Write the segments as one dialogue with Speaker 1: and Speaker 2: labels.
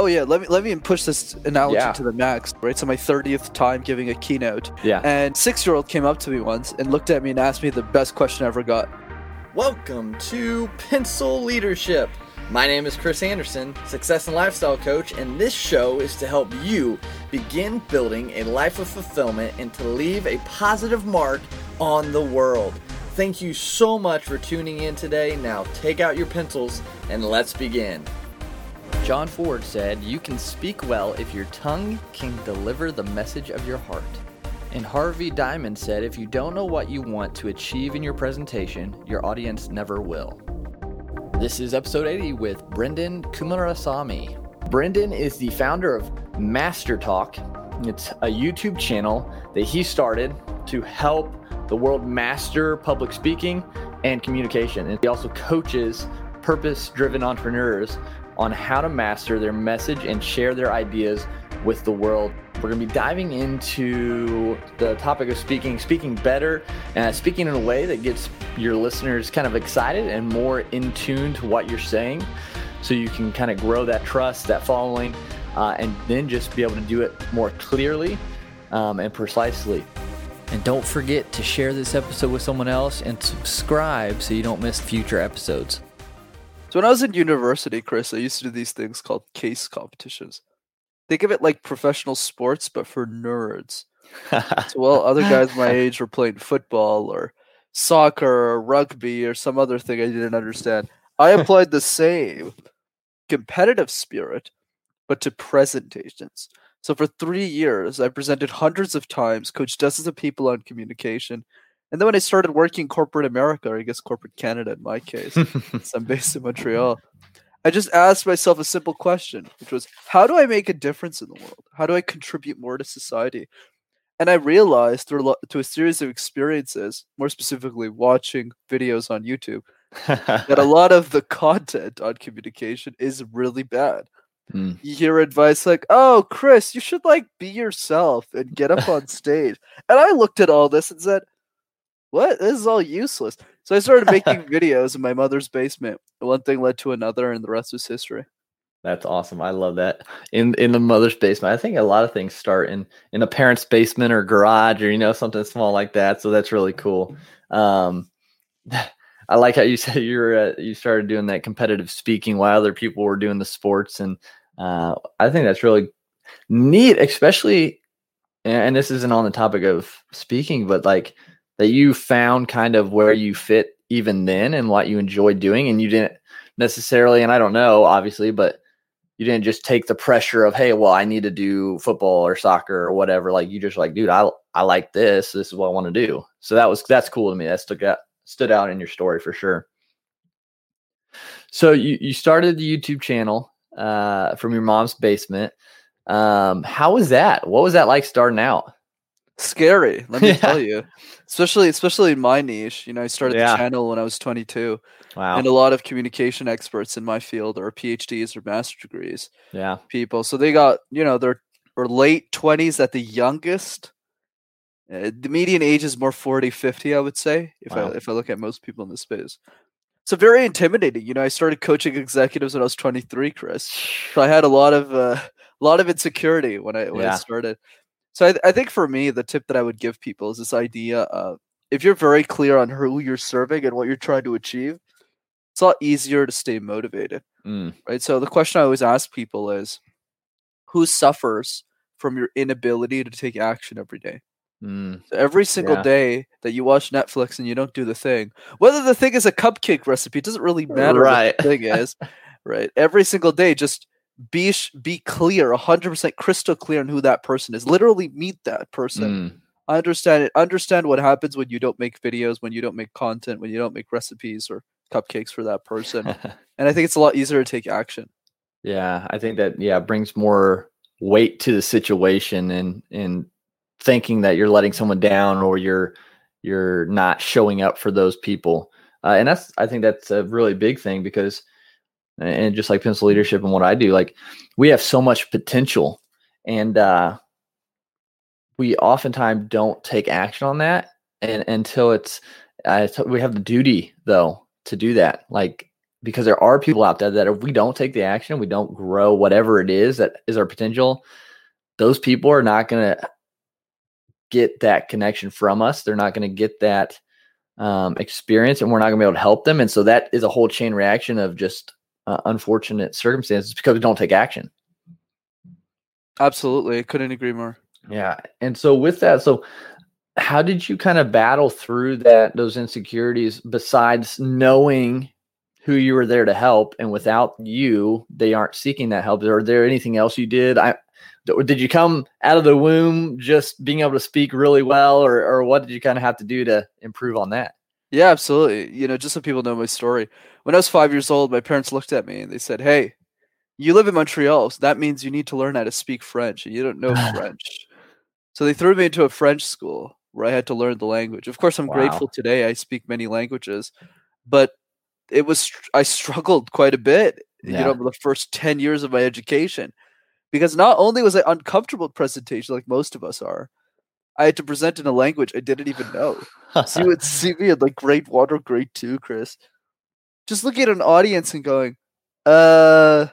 Speaker 1: Oh yeah, let me let me push this analogy
Speaker 2: Yeah.
Speaker 1: to the max. Right, so my thirtieth time giving a keynote,
Speaker 2: Yeah.
Speaker 1: and six year old came up to me once and looked at me and asked me the best question I ever got.
Speaker 3: Welcome to Pencil Leadership. My name is Chris Anderson, success and lifestyle coach, and this show is to help you begin building a life of fulfillment and to leave a positive mark on the world. Thank you so much for tuning in today. Now take out your pencils and let's begin. John Ford said, You can speak well if your tongue can deliver the message of your heart. And Harvey Diamond said, If you don't know what you want to achieve in your presentation, your audience never will. This is episode 80 with Brendan Kumarasamy. Brendan is the founder of Master Talk. It's a YouTube channel that he started to help the world master public speaking and communication. And he also coaches purpose driven entrepreneurs on how to master their message and share their ideas with the world. We're going to be diving into the topic of speaking, speaking better, and speaking in a way that gets your listeners kind of excited and more in tune to what you're saying so you can kind of grow that trust, that following, uh, and then just be able to do it more clearly um, and precisely.
Speaker 4: And don't forget to share this episode with someone else and subscribe so you don't miss future episodes.
Speaker 1: So when I was in university, Chris, I used to do these things called case competitions. Think of it like professional sports, but for nerds. So while other guys my age were playing football or soccer or rugby or some other thing I didn't understand, I applied the same competitive spirit, but to presentations. So for three years, I presented hundreds of times, coached dozens of people on communication. And then when I started working corporate America, or I guess corporate Canada in my case, since I'm based in Montreal, I just asked myself a simple question, which was, how do I make a difference in the world? How do I contribute more to society? And I realized through through a series of experiences, more specifically watching videos on YouTube, that a lot of the content on communication is really bad.
Speaker 2: Mm.
Speaker 1: You hear advice like, "Oh, Chris, you should like be yourself and get up on stage." And I looked at all this and said, "What? This is all useless." So I started making videos in my mother's basement. One thing led to another, and the rest was history.
Speaker 2: That's awesome. I love that. In in the mother's basement. I think a lot of things start in in a parent's basement or garage or you know something small like that. So that's really cool. Um, I like how you said you were uh, you started doing that competitive speaking while other people were doing the sports, and uh, I think that's really neat, especially. And this isn't on the topic of speaking, but like that you found kind of where you fit even then and what you enjoyed doing, and you didn't necessarily. And I don't know, obviously, but you didn't just take the pressure of hey well i need to do football or soccer or whatever like you just like dude i i like this this is what i want to do. So that was that's cool to me that stuck out stood out in your story for sure. So you you started the youtube channel uh from your mom's basement. Um how was that? What was that like starting out
Speaker 1: Scary, let me
Speaker 2: Yeah.
Speaker 1: tell you. Especially, especially in my niche. You know, I started
Speaker 2: Yeah.
Speaker 1: the channel when I was 22,
Speaker 2: wow
Speaker 1: and a lot of communication experts in my field are PhDs or master degrees.
Speaker 2: yeah
Speaker 1: people. So they got, you know, they're or late 20s at the youngest. Uh, the median age is more 40, 50, I would say, if
Speaker 2: Wow.
Speaker 1: I if I look at most people in this space. So very intimidating. You know, I started coaching executives when I was 23, Chris. So I had a lot of uh, a lot of insecurity when I when I started. So I, I think for me, the tip that I would give people is this idea of if you're very clear on who you're serving and what you're trying to achieve, it's a lot easier to stay motivated
Speaker 2: Mm,
Speaker 1: right? So the question I always ask people is who suffers from your inability to take action every day?
Speaker 2: mm,
Speaker 1: So every single
Speaker 2: Yeah.
Speaker 1: day that you watch Netflix and you don't do the thing, whether the thing is a cupcake recipe, it doesn't really matter
Speaker 2: Right.
Speaker 1: what the thing is, right? Every single day, just be be clear, hundred percent crystal clear on who that person is. Literally meet that person.
Speaker 2: mm.
Speaker 1: I understand it. Understand what happens when you don't make videos, when you don't make content, when you don't make recipes or cupcakes for that person. and I think it's a lot easier to take action.
Speaker 2: Yeah, I think that yeah brings more weight to the situation and and thinking that you're letting someone down or you're you're not showing up for those people. Uh, and that's I think that's a really big thing because and just like pencil leadership and what I do, like we have so much potential and uh we oftentimes don't take action on that and until it's uh, we have the duty though to do that like because there are people out there that if we don't take the action, we don't grow whatever it is that is our potential, those people are not going to get that connection from us. They're not going to get that um, experience and we're not going to be able to help them. And so that is a whole chain reaction of just uh, unfortunate circumstances because we don't take action.
Speaker 1: Absolutely. I couldn't agree more.
Speaker 2: Yeah. And so with that, so how did you kind of battle through that those insecurities besides knowing who you were there to help and without you they aren't seeking that help are there anything else you did i did you come out of the womb just being able to speak really well or, or what did you kind of have to do to improve on that
Speaker 1: Yeah, absolutely. You know, just so people know my story. When I was five years old, my parents looked at me and they said, Hey, you live in Montreal, so that means you need to learn how to speak French and you don't know French. So they threw me into a French school where I had to learn the language. Of course, I'm
Speaker 2: Wow.
Speaker 1: grateful today. I speak many languages, but it was I struggled quite a bit, you
Speaker 2: Yeah.
Speaker 1: know, the first 10 years of my education because not only was I uncomfortable with presentation like most of us are, I had to present in a language I didn't even know. So you would see me in like grade one or grade two, Chris. Just looking at an audience and going, uh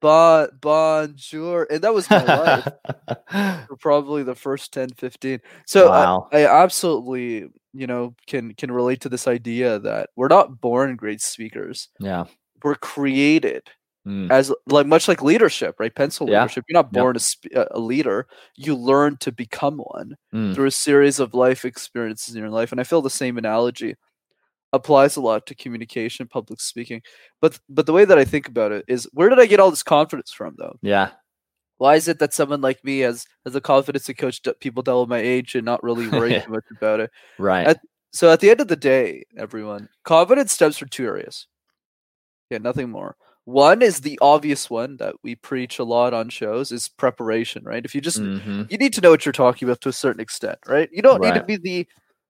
Speaker 1: bon bonjour. And that was my life for probably the first 10, 15. So I- I, absolutely, you know, can can relate to this idea that we're not born great speakers.
Speaker 2: yeah
Speaker 1: We're created
Speaker 2: Mm.
Speaker 1: as like much like leadership, right? Pencil
Speaker 2: Yeah.
Speaker 1: leadership. You're not born a, a a leader. You learn to become one
Speaker 2: Mm.
Speaker 1: through a series of life experiences in your life. And I feel the same analogy applies a lot to communication, public speaking. But but the way that I think about it is where did I get all this confidence from though?
Speaker 2: yeah
Speaker 1: Why is it that someone like me has has the confidence to coach people double my age and not really worry too much about it?
Speaker 2: right
Speaker 1: At- So at the end of the day, everyone, confidence stems from two areas. Yeah, nothing more. One is the obvious one that we preach a lot on shows is preparation, right? If you just
Speaker 2: Mhm.
Speaker 1: you need to know what you're talking about to a certain extent, right? You don't need to be the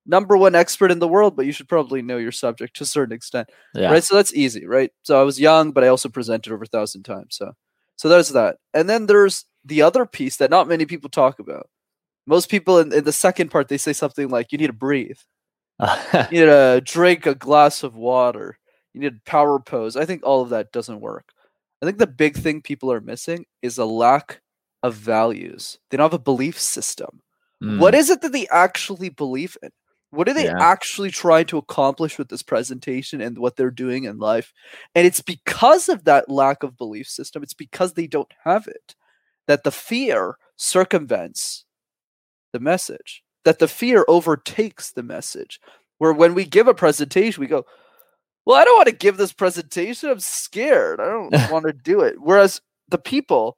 Speaker 1: number one expert in the world, but you should probably know your subject to a certain extent,
Speaker 2: yeah
Speaker 1: right? So that's easy, right? So I was young, but I also presented over a thousand times, so so there's that. And then there's the other piece that not many people talk about. Most people in, in the second part they say something like, "You need to breathe, you need to drink a glass of water, you need power pose." I think all of that doesn't work. I think the big thing people are missing is a lack of values. They don't have a belief system. What
Speaker 2: Mm.
Speaker 1: is it that they actually believe in? What are they
Speaker 2: Yeah.
Speaker 1: actually trying to accomplish with this presentation and what they're doing in life? And it's because of that lack of belief system, it's because they don't have it, that the fear circumvents the message, that the fear overtakes the message. Where when we give a presentation, we go, Well, I don't want to give this presentation. I'm scared. I don't want to do it. Whereas the people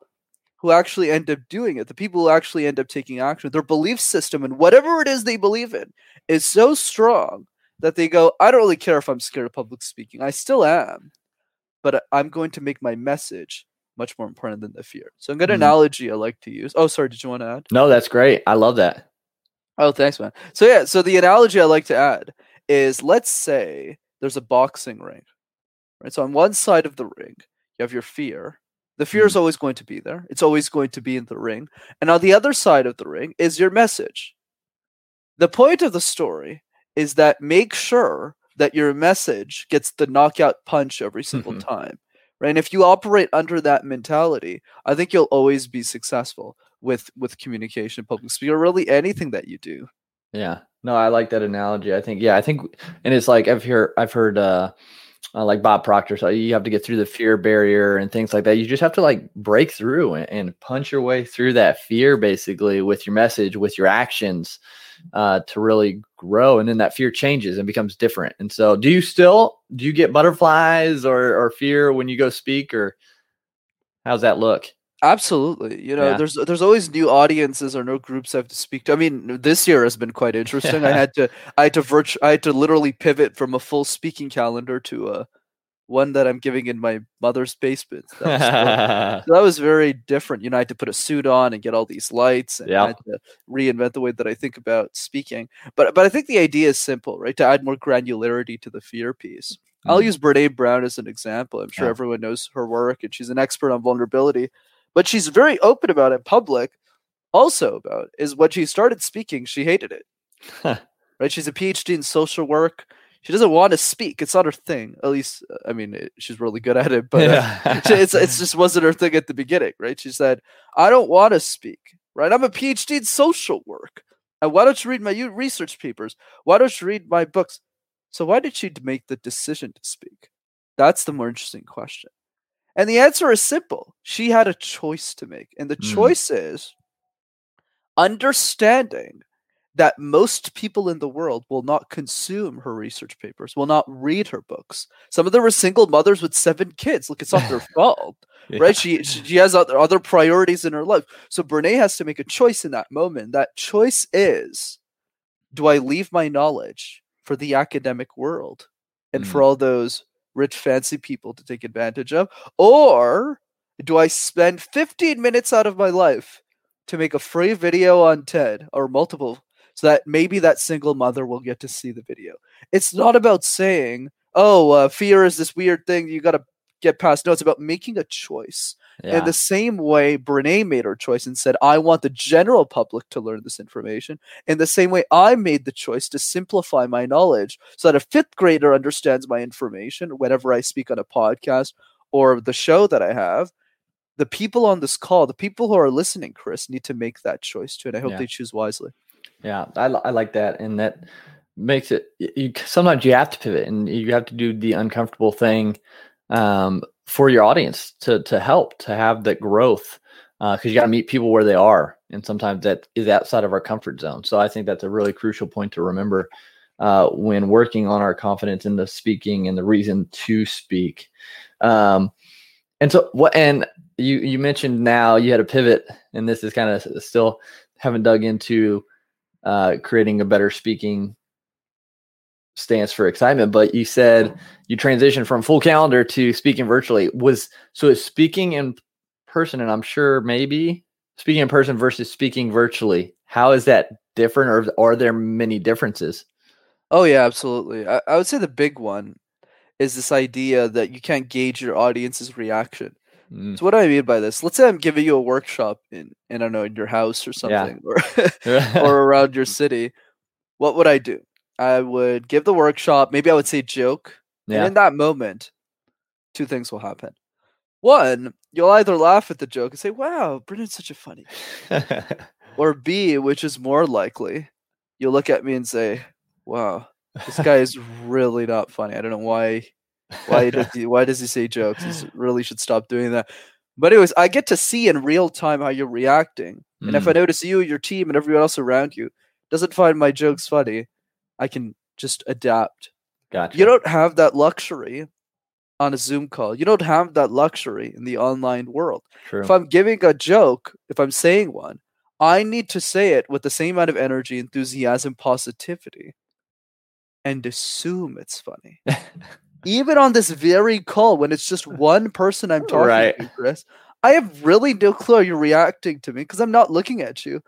Speaker 1: who actually end up doing it, the people who actually end up taking action, their belief system and whatever it is they believe in is so strong that they go, I don't really care if I'm scared of public speaking. I still am, but I- I'm going to make my message much more important than the fear. So, a good
Speaker 2: Mhm.
Speaker 1: analogy I like to use. Oh, sorry, did you want to add?
Speaker 2: no that's great i love that
Speaker 1: Oh, thanks, man. So yeah, so the analogy I like to add is let's say there's a boxing ring. Right? So on one side of the ring, you have your fear. The fear is mm-hmm. always going to be there. It's always going to be in the ring. And on the other side of the ring is your message. The point of the story is that make sure that your message gets the knockout punch every single mm-hmm. time. Right? And if you operate under that mentality, I think you'll always be successful with with communication, public speaking, or really anything that you do.
Speaker 2: Yeah. No, I like that analogy. I think, yeah, I think, and it's like I've heard, I've heard, uh, uh, like Bob Proctor, so you have to get through the fear barrier and things like that. You just have to like break through and, and punch your way through that fear, basically, with your message, with your actions, uh, to really grow. And then that fear changes and becomes different. And so, do you still do you get butterflies or or fear when you go speak, or how's that look?
Speaker 1: Absolutely. You know,
Speaker 2: Yeah.
Speaker 1: there's there's always new audiences or new groups I have to speak to. I mean, this year has been quite interesting. I had to I had to virtu- I had to literally pivot from a full speaking calendar to a one that I'm giving in my mother's basement. That was, so- so that was very different. You know, I had to put a suit on and get all these lights and
Speaker 2: Yeah.
Speaker 1: I had to reinvent the way that I think about speaking. But but I think the idea is simple, right? To add more granularity to the fear piece. I'll
Speaker 2: Mhm.
Speaker 1: use Brene Brown as an example. I'm sure
Speaker 2: Yeah.
Speaker 1: everyone knows her work and she's an expert on vulnerability, but she's very open about it in public. Also, about is when she started speaking, she hated it. right? She's a PhD in social work. She doesn't want to speak. It's not her thing. At least, uh, I mean, it, she's really good at it, but uh,
Speaker 2: Yeah.
Speaker 1: she- it's it's just wasn't her thing at the beginning, right? She said, "I don't want to speak." Right? I'm a PhD in social work. And why don't you read my research papers? Why don't you read my books? So why did she make the decision to speak? That's the more interesting question. And the answer is simple. She had a choice to make, and the
Speaker 2: Mm.
Speaker 1: choice is understanding that most people in the world will not consume her research papers, will not read her books. Some of them are single mothers with seven kids. Look, it's not their fault, right? She, she she has other other priorities in her life. So Brene has to make a choice in that moment. That choice is: Do I leave my knowledge for the academic world and for all those rich, fancy people to take advantage of, or do I spend 15 minutes out of my life to make a free video on TED or multiple so that maybe that single mother will get to see the video. It's not about saying, oh, uh, fear is this weird thing you got to get past. No, it's about making a choice.
Speaker 2: Yeah.
Speaker 1: In the same way, Brene made her choice and said, I want the general public to learn this information. In the same way, I made the choice to simplify my knowledge so that a fifth grader understands my information whenever I speak on a podcast or the show that I have. The people on this call, the people who are listening, Chris, need to make that choice too. And I hope
Speaker 2: Yeah.
Speaker 1: they choose wisely.
Speaker 2: Yeah, I, I like that, and that makes it. You sometimes you have to pivot, and you have to do the uncomfortable thing um, for your audience to to help to have that growth, because you got to meet people where they are, and sometimes that is outside of our comfort zone. So I think that's a really crucial point to remember uh, when working on our confidence in the speaking and the reason to speak. Um, and so what? And you you mentioned now you had a pivot, and this is kind of still haven't dug into uh, creating a better speaking stance for excitement. But you said you transitioned from full calendar to speaking virtually. Was so speaking in person, and I'm sure maybe speaking in person versus speaking virtually. How is that different, or are there many differences?
Speaker 1: Oh yeah, absolutely. I, I would say the big one is this idea that you can't gauge your audience's reaction.
Speaker 2: Mm.
Speaker 1: So what do I mean by this? Let's say I'm giving you a workshop in, in I don't know, in your house or
Speaker 2: Yeah.
Speaker 1: something, or or around your city. What would I do? I would give the workshop. Maybe I would say joke, and in that moment, two things will happen. One, you'll either laugh at the joke and say, "Wow, Brendan's such a funny," or B, which is more likely, you'll look at me and say, "Wow, this guy is really not funny. I don't know why why does he why does he say jokes? He really should stop doing that. But anyways, I get to see in real time how you're reacting. And if I hmm. notice you, your team, and everyone else around you doesn't find my jokes funny, I can just adapt.
Speaker 2: gotcha.
Speaker 1: You don't have that luxury on a Zoom call. You don't have that luxury in the online world.
Speaker 2: True.
Speaker 1: If I'm giving a joke, if I'm saying one, I need to say it with the same amount of energy, enthusiasm, positivity, and assume it's funny. Even on this very call, when it's just one person I'm talking
Speaker 2: Right.
Speaker 1: to, Chris, I have really no clue how you're reacting to me because I'm not looking at you.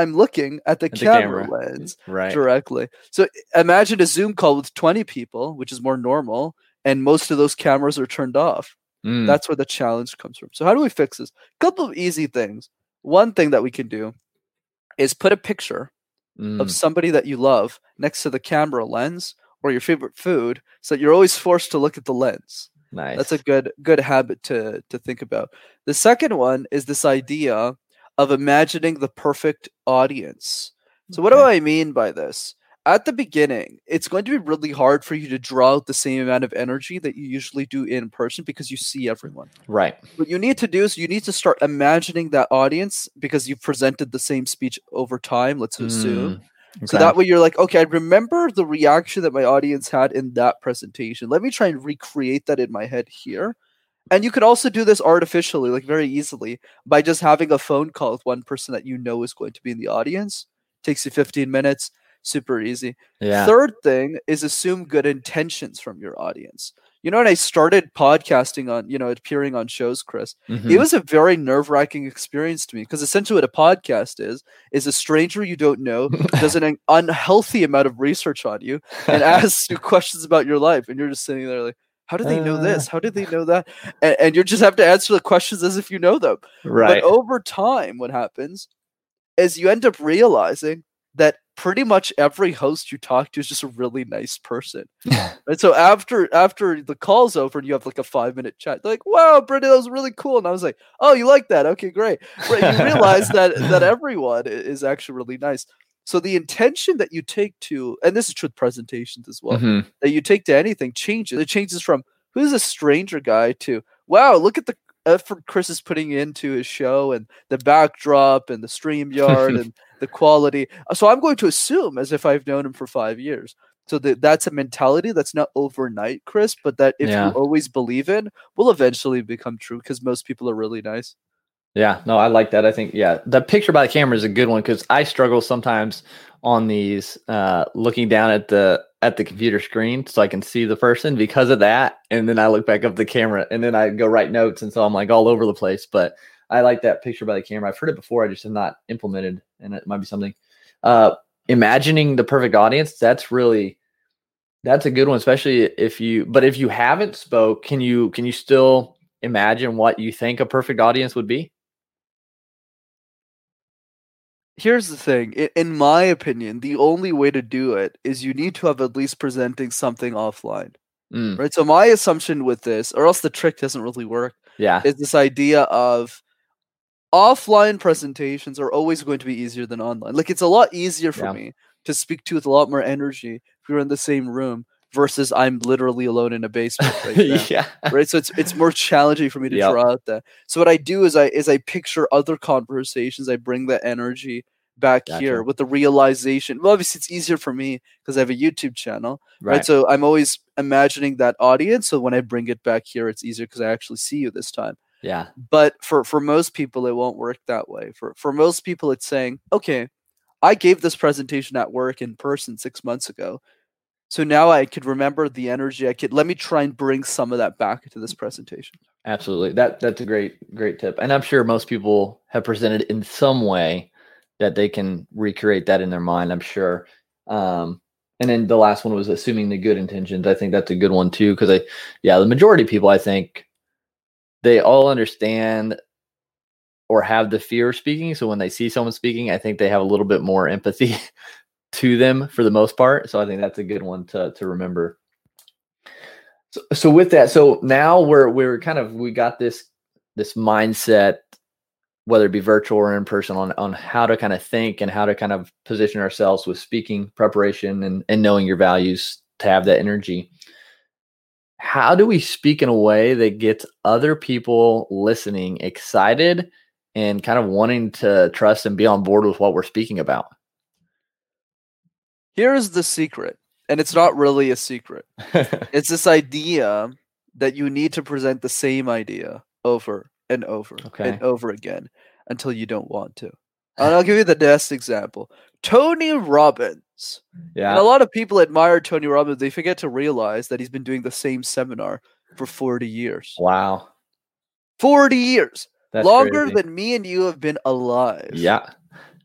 Speaker 1: I'm looking at the,
Speaker 2: At the
Speaker 1: camera,
Speaker 2: camera.
Speaker 1: lens
Speaker 2: right.
Speaker 1: directly. So imagine a Zoom call with 20 people, which is more normal, and most of those cameras are turned off.
Speaker 2: Mm,
Speaker 1: That's where the challenge comes from. So how do we fix this? A couple of easy things. One thing that we can do is put a picture
Speaker 2: mm,
Speaker 1: of somebody that you love next to the camera lens or your favorite food so that you're always forced to look at the lens.
Speaker 2: nice.
Speaker 1: That's a good good habit to to think about. The second one is this idea of imagining the perfect audience. So what do I mean by this? At the beginning, it's going to be really hard for you to draw out the same amount of energy that you usually do in person because you see everyone.
Speaker 2: right.
Speaker 1: What you need to do is you need to start imagining that audience because you've presented the same speech over time, let's assume.
Speaker 2: Mm,
Speaker 1: So that way you're like, okay, I remember the reaction that my audience had in that presentation. Let me try and recreate that in my head here. And you could also do this artificially, like very easily, by just having a phone call with one person that you know is going to be in the audience. Takes you 15 minutes, super easy.
Speaker 2: yeah.
Speaker 1: Third thing is assume good intentions from your audience. You know, when I started podcasting on, you know, appearing on shows, Chris,
Speaker 2: Mhm.
Speaker 1: it was a very nerve-wracking experience to me because essentially what a podcast is is a stranger you don't know does an unhealthy amount of research on you and asks you questions about your life and you're just sitting there like how do they know
Speaker 2: Uh.
Speaker 1: this how did they know that and, and you just have to answer the questions as if you know them
Speaker 2: right.
Speaker 1: but over time what happens is you end up realizing that pretty much every host you talk to is just a really nice person. and so after after the call's over and you have like a five minute chat, they're like, "Wow, Brittany, that was really cool." And I was like, "Oh, you like that? Okay, great." Right, you realize that that everyone is actually really nice. So the intention that you take to, and this is true with presentations as well,
Speaker 2: Mhm.
Speaker 1: that you take to anything changes. It changes from who's a stranger guy to wow, look at the effort Chris is putting into his show and the backdrop and the stream yard and the quality. Uh, So I'm going to assume as if I've known him for five years. So that that's a mentality that's not overnight, Chris, but that if
Speaker 2: Yeah.
Speaker 1: you always believe in, will eventually become true because most people are really nice.
Speaker 2: Yeah, no, I like that. I think yeah, the picture by the camera is a good one because I struggle sometimes on these uh, looking down at the at the computer screen so I can see the person because of that, and then I look back up the camera and then I go write notes, and so I'm like all over the place. But I like that picture by the camera. I've heard it before. I just have not implemented, and it might be something. Uh, imagining the perfect audience. That's really that's a good one, especially if you. But if you haven't spoke, can you can you still imagine what you think a perfect audience would be?
Speaker 1: Here's the thing. In my opinion, the only way to do it is you need to have at least presenting something offline,
Speaker 2: Mm,
Speaker 1: right? So my assumption with this, or else the trick doesn't really work,
Speaker 2: yeah.
Speaker 1: is this idea of offline presentations are always going to be easier than online. Like it's a lot easier for
Speaker 2: Yeah.
Speaker 1: me to speak to with a lot more energy if we're in the same room versus I'm literally alone in a basement right now.
Speaker 2: yeah.
Speaker 1: right so it's it's more challenging for me to
Speaker 2: Yep.
Speaker 1: draw out that so what i do is i is i picture other conversations i bring that energy back here with the realization well obviously it's easier for me because i have a youtube channel right.
Speaker 2: Right.
Speaker 1: so i'm always imagining that audience so when i bring it back here it's easier because i actually see you this time
Speaker 2: Yeah.
Speaker 1: but for for most people it won't work that way for for most people it's saying okay i gave this presentation at work in person six months ago so now i could remember the energy i could let me try and bring some of that back into this presentation
Speaker 2: Absolutely. That that's a great great tip. And I'm sure most people have presented in some way that they can recreate that in their mind, I'm sure. Um and then the last one was assuming the good intentions. I think that's a good one too because I yeah, the majority of people I think they all understand or have the fear of speaking. So when they see someone speaking, I think they have a little bit more empathy to them for the most part. So I think that's a good one to to remember. So, so with that, so now we're we're kind of we got this this mindset, whether it be virtual or in person, on on how to kind of think and how to kind of position ourselves with speaking preparation and and knowing your values to have that energy. How do we speak in a way that gets other people listening excited and kind of wanting to trust and be on board with what we're speaking about?
Speaker 1: Here's the secret, and it's not really a secret. It's this idea that you need to present the same idea over and over
Speaker 2: Okay.
Speaker 1: and over again until you don't want to. And I'll give you the best example Tony Robbins.
Speaker 2: yeah.
Speaker 1: And a lot of people admire Tony Robbins. They forget to realize that he's been doing the same seminar for 40 years.
Speaker 2: Wow.
Speaker 1: 40 years.
Speaker 2: That's
Speaker 1: Longer
Speaker 2: crazy.
Speaker 1: than me and you have been alive.
Speaker 2: Yeah.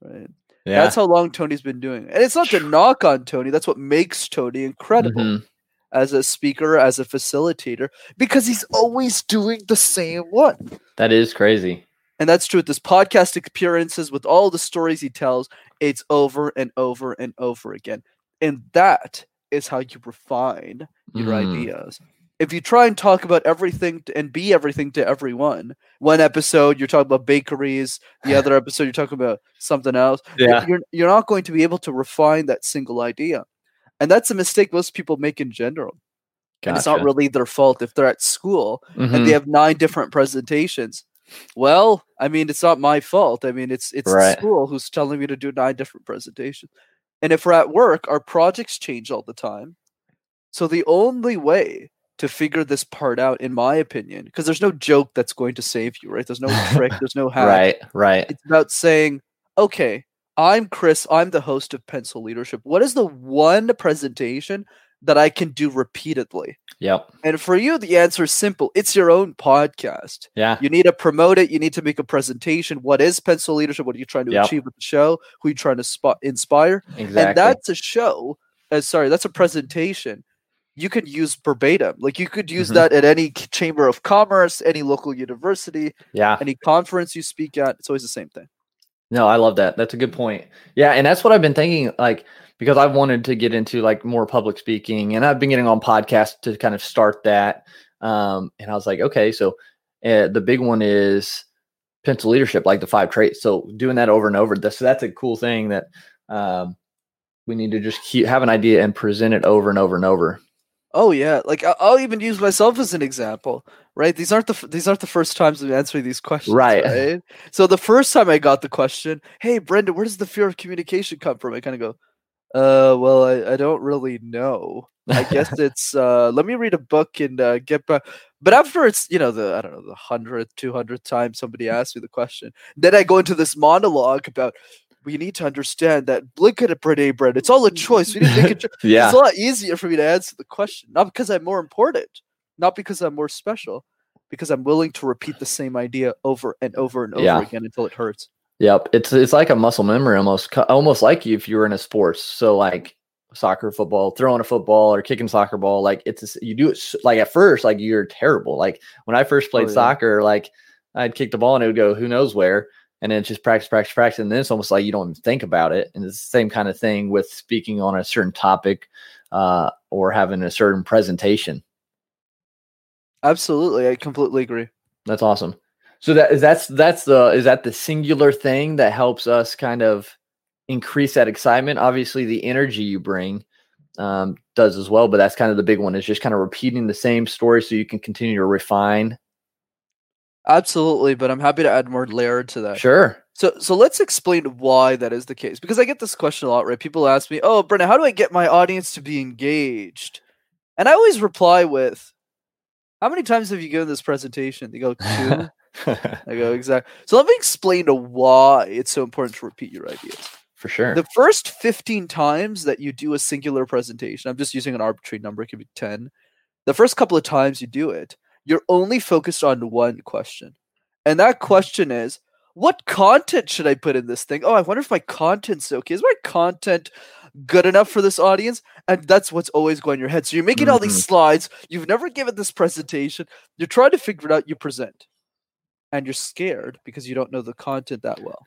Speaker 1: Right.
Speaker 2: Yeah.
Speaker 1: That's how long Tony's been doing. And it's not to knock on Tony. That's what makes Tony incredible
Speaker 2: Mhm.
Speaker 1: as a speaker, as a facilitator, because he's always doing the same one.
Speaker 2: That is crazy.
Speaker 1: And that's true with his podcast appearances, with all the stories he tells. It's over and over and over again. And that is how you refine your
Speaker 2: Mm.
Speaker 1: ideas. If you try and talk about everything and be everything to everyone, one episode you're talking about bakeries, the other episode you're talking about something else.
Speaker 2: Yeah.
Speaker 1: You're you're not going to be able to refine that single idea. And that's a mistake most people make in general. And it's not really their fault if they're at school and
Speaker 2: Mhm.
Speaker 1: they have nine different presentations. Well, I mean, it's not my fault. I mean, it's it's the
Speaker 2: Right.
Speaker 1: school who's telling me to do nine different presentations. And if we're at work, our projects change all the time. So the only way to figure this part out, in my opinion, because there's no joke that's going to save you, right? There's no trick, there's no hack.
Speaker 2: Right. Right.
Speaker 1: It's about saying, okay, I'm Chris, I'm the host of Pencil Leadership. What is the one presentation that I can do repeatedly?
Speaker 2: Yep.
Speaker 1: And for you, the answer is simple. It's your own podcast.
Speaker 2: Yeah.
Speaker 1: You need to promote it. You need to make a presentation. What is pencil leadership? What are you trying to
Speaker 2: Yep.
Speaker 1: achieve with the show? Who are you trying to spot, inspire?
Speaker 2: Exactly.
Speaker 1: And that's a show. Uh, sorry, that's a presentation. You can use verbatim. Like you could use
Speaker 2: Mhm.
Speaker 1: that at any chamber of commerce, any local university,
Speaker 2: yeah.
Speaker 1: any conference you speak at. It's always the same thing.
Speaker 2: No, I love that. That's a good point. Yeah, and that's what I've been thinking. Like because I've wanted to get into like more public speaking, and I've been getting on podcasts to kind of start that. Um, and I was like, okay, so uh, the big one is pencil leadership, like the five traits. So doing that over and over. That's that's a cool thing that um, we need to just keep have an idea and present it over and over and over.
Speaker 1: Oh yeah, like I'll even use myself as an example, right? These aren't the these aren't the first times I'm answering these questions,
Speaker 2: Right.
Speaker 1: right? So the first time I got the question, "Hey, Brendan, where does the fear of communication come from?" I kind of go, "Uh, well, I, I don't really know. I guess it's uh, let me read a book and uh, get back." But after it's you know the I don't know the hundredth, two hundredth time somebody asks me the question, then I go into this monologue about. We need to understand that blink at a Brene Brown. It's all a choice. We need to make a cho-
Speaker 2: Yeah,
Speaker 1: it's a lot easier for me to answer the question, not because I'm more important, not because I'm more special, because I'm willing to repeat the same idea over and over and over
Speaker 2: Yeah.
Speaker 1: again until it hurts.
Speaker 2: Yep, it's it's like a muscle memory almost, almost like you if you were in a sports. So like soccer, football, throwing a football or kicking soccer ball, like it's a you do it like at first, like you're terrible. Like when I first oh, played
Speaker 1: Oh, yeah.
Speaker 2: soccer, like I'd kick the ball and it would go who knows where, and then it's just practice, practice, practice, and then it's almost like you don't even think about it. And it's the same kind of thing with speaking on a certain topic uh, or having a certain presentation.
Speaker 1: Absolutely, I completely agree.
Speaker 2: That's awesome. So that is that's that's the is that the singular thing that helps us kind of increase that excitement. Obviously, the energy you bring um, does as well, but that's kind of the big one. Is just kind of repeating the same story so you can continue to refine.
Speaker 1: Absolutely, but I'm happy to add more layer to that.
Speaker 2: Sure.
Speaker 1: So, so let's explain why that is the case. Because I get this question a lot, right? People ask me, "Oh, Brendan, how do I get my audience to be engaged?" And I always reply with, "How many times have you given this presentation?" They go, two. I go, exactly. So let me explain to why it's so important to repeat your ideas.
Speaker 2: For sure.
Speaker 1: The first 15 times that you do a singular presentation, I'm just using an arbitrary number, it could be 10. The first couple of times you do it, you're only focused on one question. And that question is, what content should I put in this thing? Oh, I wonder if my content's okay. Is my content good enough for this audience? And that's what's always going in your head. So you're making all these mm-hmm. slides. You've never given this presentation. You're trying to figure it out. You present. And you're scared because you don't know the content that well.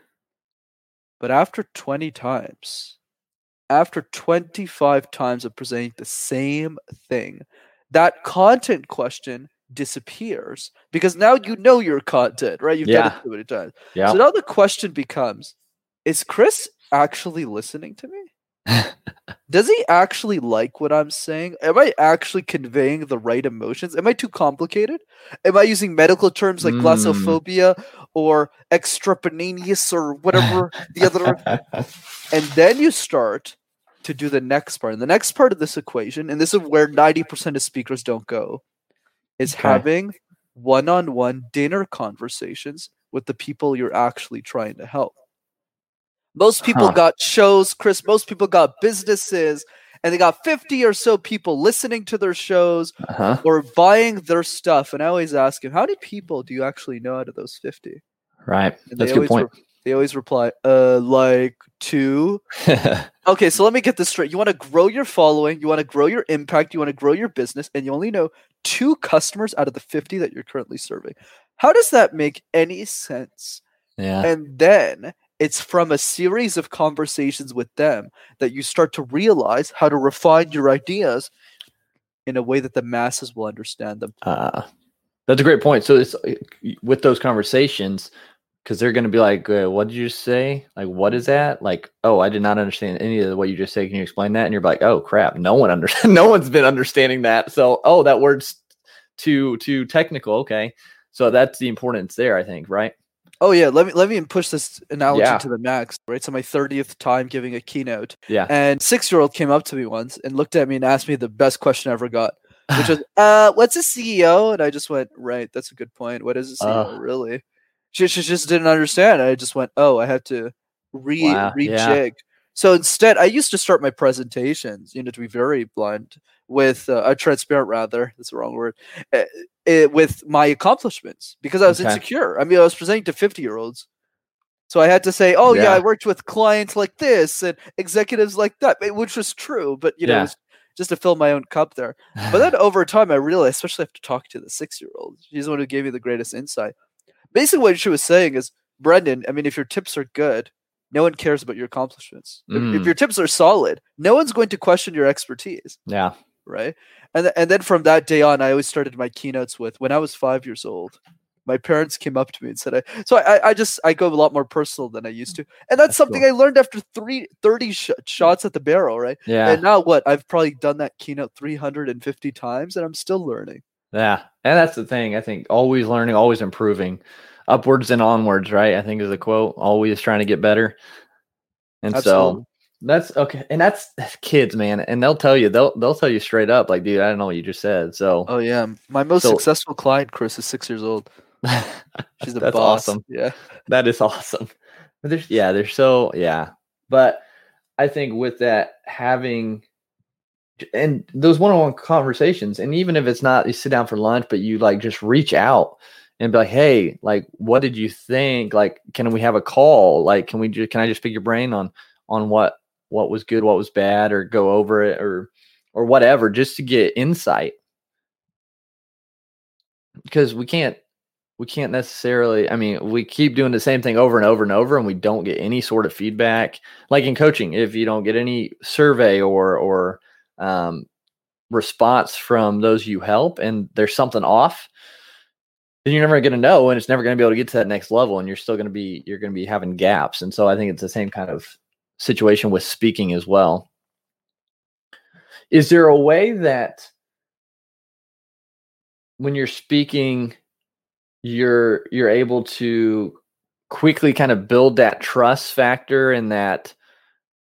Speaker 1: But after 20 times, after 25 times of presenting the same thing, that content question disappears because now you know your content, right? You've done
Speaker 2: Yeah.
Speaker 1: it too many times.
Speaker 2: yeah.
Speaker 1: So now the question becomes Is Chris actually listening to me? Does he actually like what I'm saying? Am I actually conveying the right emotions? Am I too complicated? Am I using medical terms like
Speaker 2: Mm.
Speaker 1: glossophobia or extemporaneous or whatever the other and then you start to do the next part. And the next part of this equation, and this is where 90% of speakers don't go, is
Speaker 2: Okay.
Speaker 1: having one on one dinner conversations with the people you're actually trying to help. Most people
Speaker 2: Huh.
Speaker 1: got shows, Chris. Most people got businesses, and they got 50 or so people listening to their shows
Speaker 2: uh-huh.
Speaker 1: or buying their stuff. And I always ask him, How many people do you actually know out of those 50?
Speaker 2: Right.
Speaker 1: And
Speaker 2: That's a good point.
Speaker 1: re- they always reply, uh, like two. Okay, so let me get this straight. You want to grow your following, you want to grow your impact, you want to grow your business, and you only know two customers out of the 50 that you're currently serving. How does that make any sense?
Speaker 2: yeah.
Speaker 1: And then it's from a series of conversations with them that you start to realize how to refine your ideas in a way that the masses will understand them.
Speaker 2: Uh, that's a great point. So it's uh, with those conversations because they're going to be like, uh, "What did you say? Like, what is that? Like, oh, I did not understand any of what you just said. Can you explain that?" And you're like, "Oh, crap! No one under no one's been understanding that." So, oh, that word's too too technical. Okay, so that's the importance there. I think, right?
Speaker 1: Oh yeah, let me let me push this analogy
Speaker 2: Yeah.
Speaker 1: to the max. Right, so my thirtieth time giving a keynote,
Speaker 2: Yeah.
Speaker 1: and six year old came up to me once and looked at me and asked me the best question I ever got, which was, "Uh, what's a CEO?" And I just went, "Right, that's a good point. What is a CEO
Speaker 2: Uh.
Speaker 1: really?" She, she just didn't understand. I just went, "Oh, I had to re
Speaker 2: Wow, yeah.
Speaker 1: So instead, I used to start my presentations, you know, to be very blunt, with uh, uh, transparent rather. That's the wrong word. Uh, uh, with my accomplishments because I was
Speaker 2: Okay.
Speaker 1: insecure. I mean, I was presenting to fity year olds. So I had to say, "Oh yeah.
Speaker 2: Yeah.
Speaker 1: I worked with clients like this and executives like that," eh, which was true, but you know,
Speaker 2: Yeah.
Speaker 1: it was just to fill my own cup there. But then over time, I realized, especially after talking to talk to the six year old, she's the one who gave me the greatest insight. Basically, what she was saying is, Brendan, I mean, if your tips are good, no one cares about your accomplishments. If- If,
Speaker 2: Mm.
Speaker 1: your tips are solid, no one's going to question your expertise,
Speaker 2: Yeah.
Speaker 1: right? And th- and then from that day on, I always started my keynotes with when I was five years old. My parents came up to me and said, I, so I, I just, I go a lot more personal than I used to. And that's,
Speaker 2: That's
Speaker 1: something I learned after three, 30 sh- shots at the barrel, right?
Speaker 2: Yeah.
Speaker 1: And now what? I've probably done that keynote 350 times and I'm still learning.
Speaker 2: Yeah, and that's the thing. I think always learning, always improving, upwards and onwards. Right? I think is a quote. Always trying to get better. And
Speaker 1: Absolutely.
Speaker 2: so that's okay. And that's, that's kids, man. And they'll tell you. They'll they'll tell you straight up, like, dude, I don't know what you just said. So
Speaker 1: Oh yeah, my most
Speaker 2: So-
Speaker 1: successful client, Chris, is six years old. She's a
Speaker 2: that's
Speaker 1: boss.
Speaker 2: awesome.
Speaker 1: Yeah.
Speaker 2: That is awesome. But there's yeah, there's so yeah. But I think with that having and those one-on-one conversations, and even if it's not you sit down for lunch, but you like just reach out and be like, hey, like what did you think? Like, can we have a call? Like, can we just can I just pick your brain on on what what was good, what was bad, or go over it or or whatever, just to get insight. Because we can't we can't necessarily i mean we keep doing the same thing over and over and over and we don't get any sort of feedback like in coaching if you don't get any survey or or um, response from those you help and there's something off then you're never going to know and it's never going to be able to get to that next level and you're still going to be you're going to be having gaps and so i think it's the same kind of situation with speaking as well. Is there a way that when you're speaking you're you're able to quickly kind of build that trust factor and that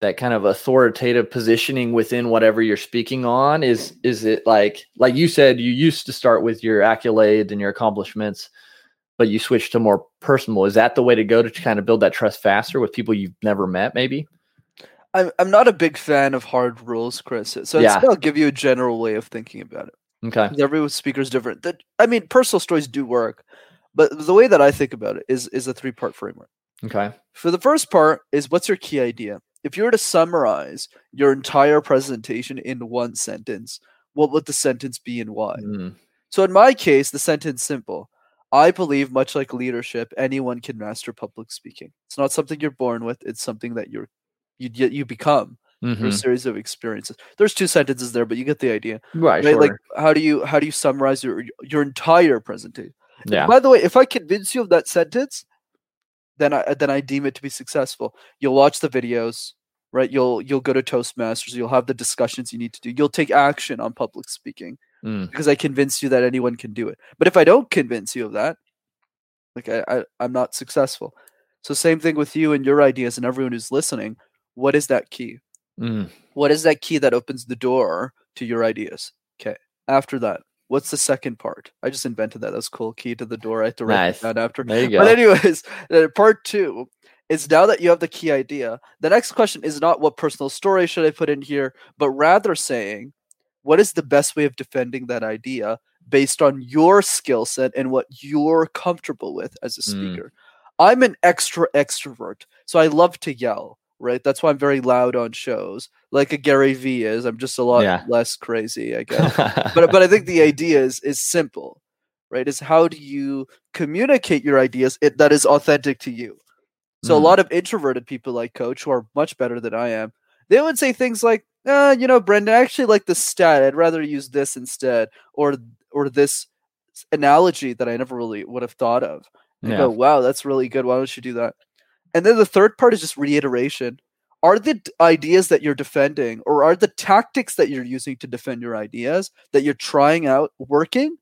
Speaker 2: that kind of authoritative positioning within whatever you're speaking on is is it like like you said you used to start with your accolades and your accomplishments but you switched to more personal is that the way to go to kind of build that trust faster with people you've never met maybe
Speaker 1: I'm I'm not a big fan of hard rules, Chris. So
Speaker 2: Yeah.
Speaker 1: I'll give you a general way of thinking about it.
Speaker 2: okay
Speaker 1: Every speaker is different. That I mean, personal stories do work, but the way that I think about it is is a three part framework.
Speaker 2: okay
Speaker 1: For the first part is what's your key idea? If you were to summarize your entire presentation in one sentence, what would the sentence be and why?
Speaker 2: Mm,
Speaker 1: So in my case, the sentence simple. I believe, much like leadership, anyone can master public speaking. It's not something you're born with; it's something that you're you you you become through a
Speaker 2: mhm.
Speaker 1: series of experiences. There's two sentences there, but you get the idea,
Speaker 2: right,
Speaker 1: right?
Speaker 2: sure.
Speaker 1: Like, how do you how do you summarize your your entire presentation?
Speaker 2: yeah
Speaker 1: By the way, if I convince you of that sentence, then I then I deem it to be successful. You'll watch the videos, right? You'll you'll go to Toastmasters. You'll have the discussions you need to do. You'll take action on public speaking
Speaker 2: Mm,
Speaker 1: because I convinced you that anyone can do it. But if I don't convince you of that, like I, I I'm not successful. So same thing with you and your ideas and everyone who's listening. What is that key?
Speaker 2: mm,
Speaker 1: What is that key that opens the door to your ideas? Okay. After that, what's the second part? I just invented that. That's cool. Key to the door. I have to write
Speaker 2: Nice.
Speaker 1: it down after.
Speaker 2: there you go
Speaker 1: But anyways, uh, part two is now that you have the key idea. The next question is not what personal story should I put in here, but rather saying, what is the best way of defending that idea based on your skill set and what you're comfortable with as a
Speaker 2: Mm.
Speaker 1: speaker? I'm an extra extrovert, so I love to yell. Right, that's why I'm very loud on shows, like a Gary V is. I'm just a lot
Speaker 2: Yeah.
Speaker 1: less crazy, I guess but but I think the idea is is simple, right? Is how do you communicate your ideas it, that is authentic to you? So a
Speaker 2: Mm.
Speaker 1: lot of introverted people like Coach, who are much better than I am, they would say things like, uh, you know, Brendan, I actually like this stat. I'd rather use this instead, or or this analogy that I never really would have thought of. And
Speaker 2: yeah
Speaker 1: go, wow, that's really good. Why don't you do that? And then the third part is just reiteration. Are the ideas that you're defending, or are the tactics that you're using to defend your ideas that you're trying out working?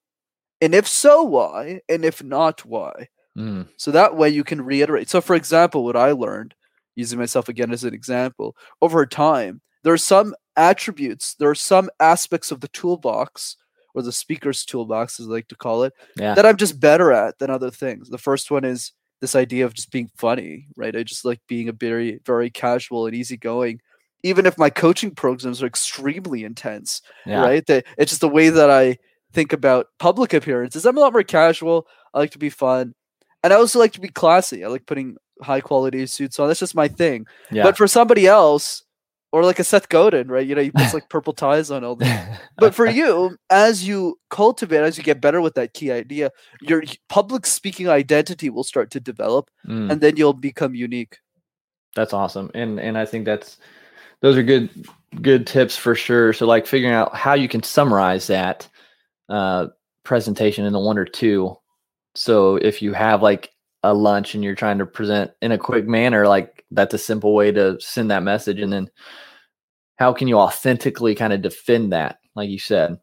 Speaker 1: And if so, why? And if not, why?
Speaker 2: Mm,
Speaker 1: So that way you can reiterate. So, for example, what I learned, using myself again as an example, over time, there are some attributes, there are some aspects of the toolbox, or the speaker's toolbox, as I like to call it,
Speaker 2: yeah
Speaker 1: that I'm just better at than other things. The first one is this idea of just being funny, right? I just like being a very, very casual and easygoing, even if my coaching programs are extremely intense,
Speaker 2: yeah
Speaker 1: right? That it's just the way that I think about public appearances. I'm a lot more casual. I like to be fun, and I also like to be classy. I like putting high quality suits on. That's just my thing.
Speaker 2: yeah
Speaker 1: But for somebody else, or like a Seth Godin, right? You know, he puts like purple ties on all the. But for you, as you cultivate, as you get better with that key idea, your public speaking identity will start to develop,
Speaker 2: Mm.
Speaker 1: and then you'll become unique.
Speaker 2: That's awesome. And and I think that's those are good good tips for sure. So like figuring out how you can summarize that uh presentation in the one or two. So if you have like a lunch and you're trying to present in a quick manner, like that's a simple way to send that message. And then how can you authentically kind of defend that, like you said?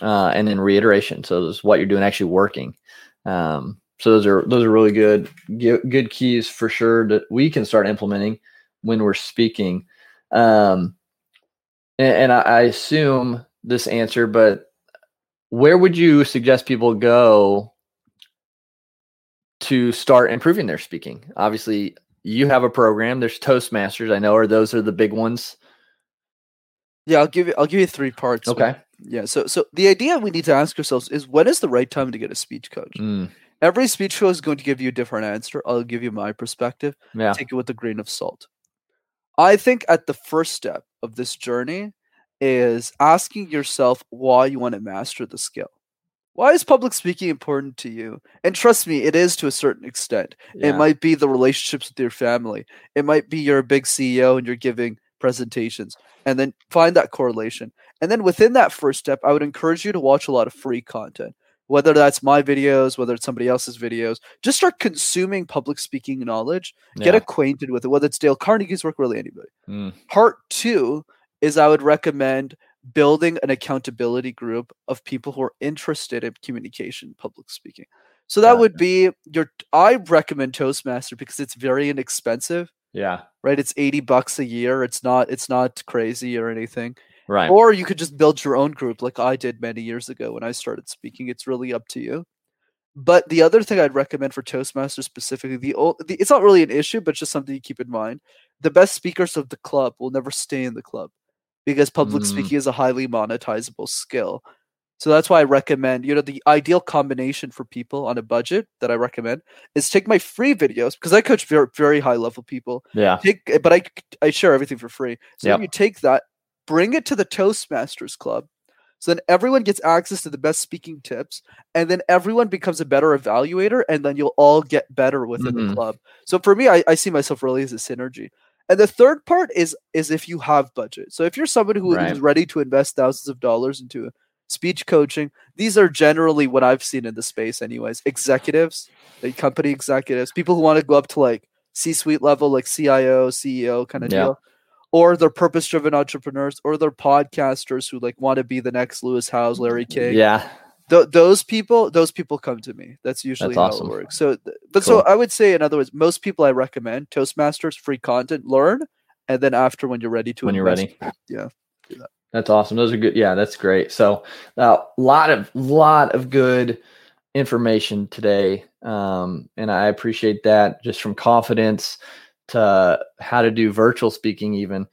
Speaker 2: Uh, and then reiteration. So is what you're doing actually working. Um, so those are those are really good good keys for sure that we can start implementing when we're speaking. Um, and, and I, I assume this answer, but where would you suggest people go to start improving their speaking? Obviously, you have a program. There's Toastmasters, I know, or those are the big ones.
Speaker 1: Yeah, I'll give you. I'll give you three parts.
Speaker 2: Okay.
Speaker 1: Yeah. So, so the idea we need to ask ourselves is when is the right time to get a speech coach?
Speaker 2: Mm,
Speaker 1: Every speech coach is going to give you a different answer. I'll give you my perspective.
Speaker 2: yeah.
Speaker 1: take it with a grain of salt. I think at the first step of this journey is asking yourself why you want to master the skill. Why is public speaking important to you? And trust me, it is to a certain extent.
Speaker 2: yeah.
Speaker 1: It might be the relationships with your family. It might be you're a big CEO and you're giving presentations. And then find that correlation. And then within that first step, I would encourage you to watch a lot of free content. Whether that's my videos, whether it's somebody else's videos, just start consuming public speaking knowledge get acquainted with it, whether it's Dale Carnegie's work, really anybody.
Speaker 2: Mm,
Speaker 1: Part two is I would recommend building an accountability group of people who are interested in communication, public speaking. So that would be your. I recommend Toastmaster because it's very inexpensive,
Speaker 2: yeah.
Speaker 1: right? It's eighty bucks a year. It's not. It's not crazy or anything.
Speaker 2: Right.
Speaker 1: Or you could just build your own group, like I did many years ago when I started speaking. It's really up to you. But the other thing I'd recommend for Toastmasters specifically, the, old, the it's not really an issue, but just something to keep in mind. The best speakers of the club will never stay in the club because public
Speaker 2: Mm.
Speaker 1: speaking is a highly monetizable skill. So that's why I recommend, you know, the ideal combination for people on a budget that I recommend is take my free videos because I coach very very high level people
Speaker 2: yeah.
Speaker 1: take but I I share everything for free. So
Speaker 2: Yep.
Speaker 1: you take that, bring it to the Toastmasters Club. So then everyone gets access to the best speaking tips, and then everyone becomes a better evaluator, and then you'll all get better within
Speaker 2: Mhm.
Speaker 1: the club. So for me, I, I see myself really as a synergy. And the third part is is if you have budget. So if you're somebody who
Speaker 2: Right.
Speaker 1: is ready to invest thousands of dollars into speech coaching, these are generally what I've seen in the space, anyways. Executives, like company executives, people who want to go up to like C-suite level, like CIO, CEO kind of
Speaker 2: Yeah.
Speaker 1: deal, or they're purpose-driven entrepreneurs, or they're podcasters who like want to be the next Lewis Howes, Larry King.
Speaker 2: Yeah.
Speaker 1: Th- those people, those people come to me. That's usually how
Speaker 2: awesome.
Speaker 1: it works. So, th- but so I would say, in other words, most people I recommend Toastmasters, free content, learn, and then after when you're ready to
Speaker 2: when you're ready.
Speaker 1: yeah, do that.
Speaker 2: That's awesome. Those are good. Yeah, that's great. So a lot of lot of good information today. Um, and I appreciate that just from confidence to how to do virtual speaking even.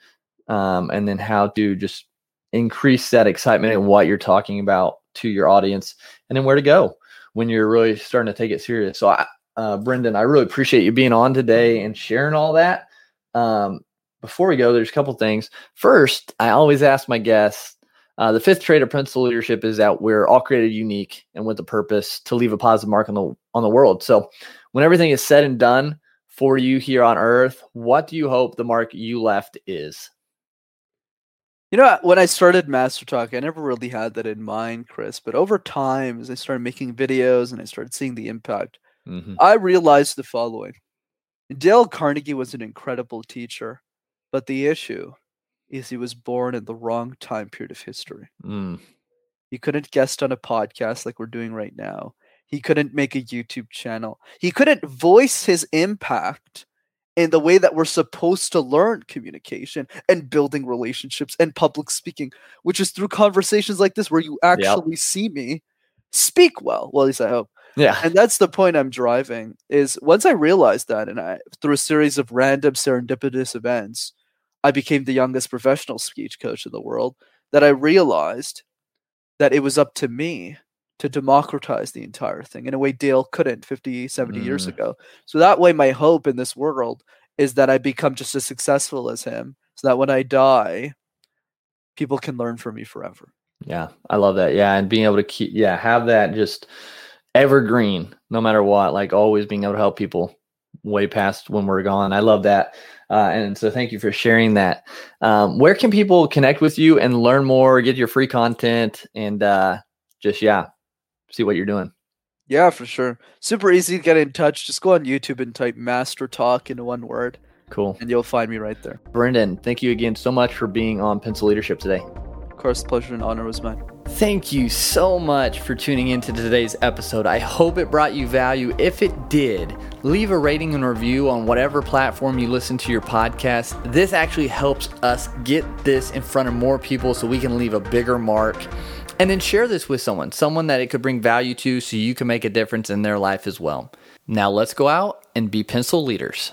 Speaker 2: Um, and then how to just increase that excitement in what you're talking about to your audience and then where to go when you're really starting to take it serious. So I, uh, Brendan, I really appreciate you being on today and sharing all that. Um, before we go, there's a couple things. First, I always ask my guests. Uh, the fifth trait of principal leadership is that we're all created unique and with a purpose to leave a positive mark on the on the world. So, when everything is said and done for you here on Earth, what do you hope the mark you left is?
Speaker 1: You know, when I started Master Talk, I never really had that in mind, Chris. But over time, as I started making videos and I started seeing the impact,
Speaker 2: Mhm.
Speaker 1: I realized the following Dale Carnegie was an incredible teacher, but the issue is he was born in the wrong time period of history.
Speaker 2: Mm,
Speaker 1: He couldn't guest on a podcast like we're doing right now. He couldn't make a YouTube channel. He couldn't voice his impact in the way that we're supposed to learn communication and building relationships and public speaking, which is through conversations like this where you actually see me speak well. Well, at least I hope
Speaker 2: yeah.
Speaker 1: and that's the point I'm driving is once I realized that and I through a series of random serendipitous events, I became the youngest professional speech coach in the world, that I realized that it was up to me to democratize the entire thing in a way Dale couldn't 50, 70 years
Speaker 2: Mm.
Speaker 1: ago. So that way my hope in this world is that I become just as successful as him so that when I die, people can learn from me forever.
Speaker 2: Yeah, I love that. Yeah, and being able to keep yeah, have that just evergreen no matter what, like always being able to help people way past when we're gone. I love that. Uh, and so thank you for sharing that. Um, where can people connect with you and learn more, get your free content and uh, just yeah, see what you're doing?
Speaker 1: Yeah, for sure. Super easy to get in touch. Just go on YouTube and type Master Talk into one word.
Speaker 2: Cool.
Speaker 1: And you'll find me right there.
Speaker 2: Brendan, thank you again so much for being on Pencil Leadership today.
Speaker 1: Of course, pleasure and honor was mine.
Speaker 4: Thank you so much for tuning into today's episode. I hope it brought you value. If it did, leave a rating and review on whatever platform you listen to your podcast. This actually helps us get this in front of more people so we can leave a bigger mark. And then share this with someone, someone that it could bring value to so you can make a difference in their life as well. Now let's go out and be pencil leaders.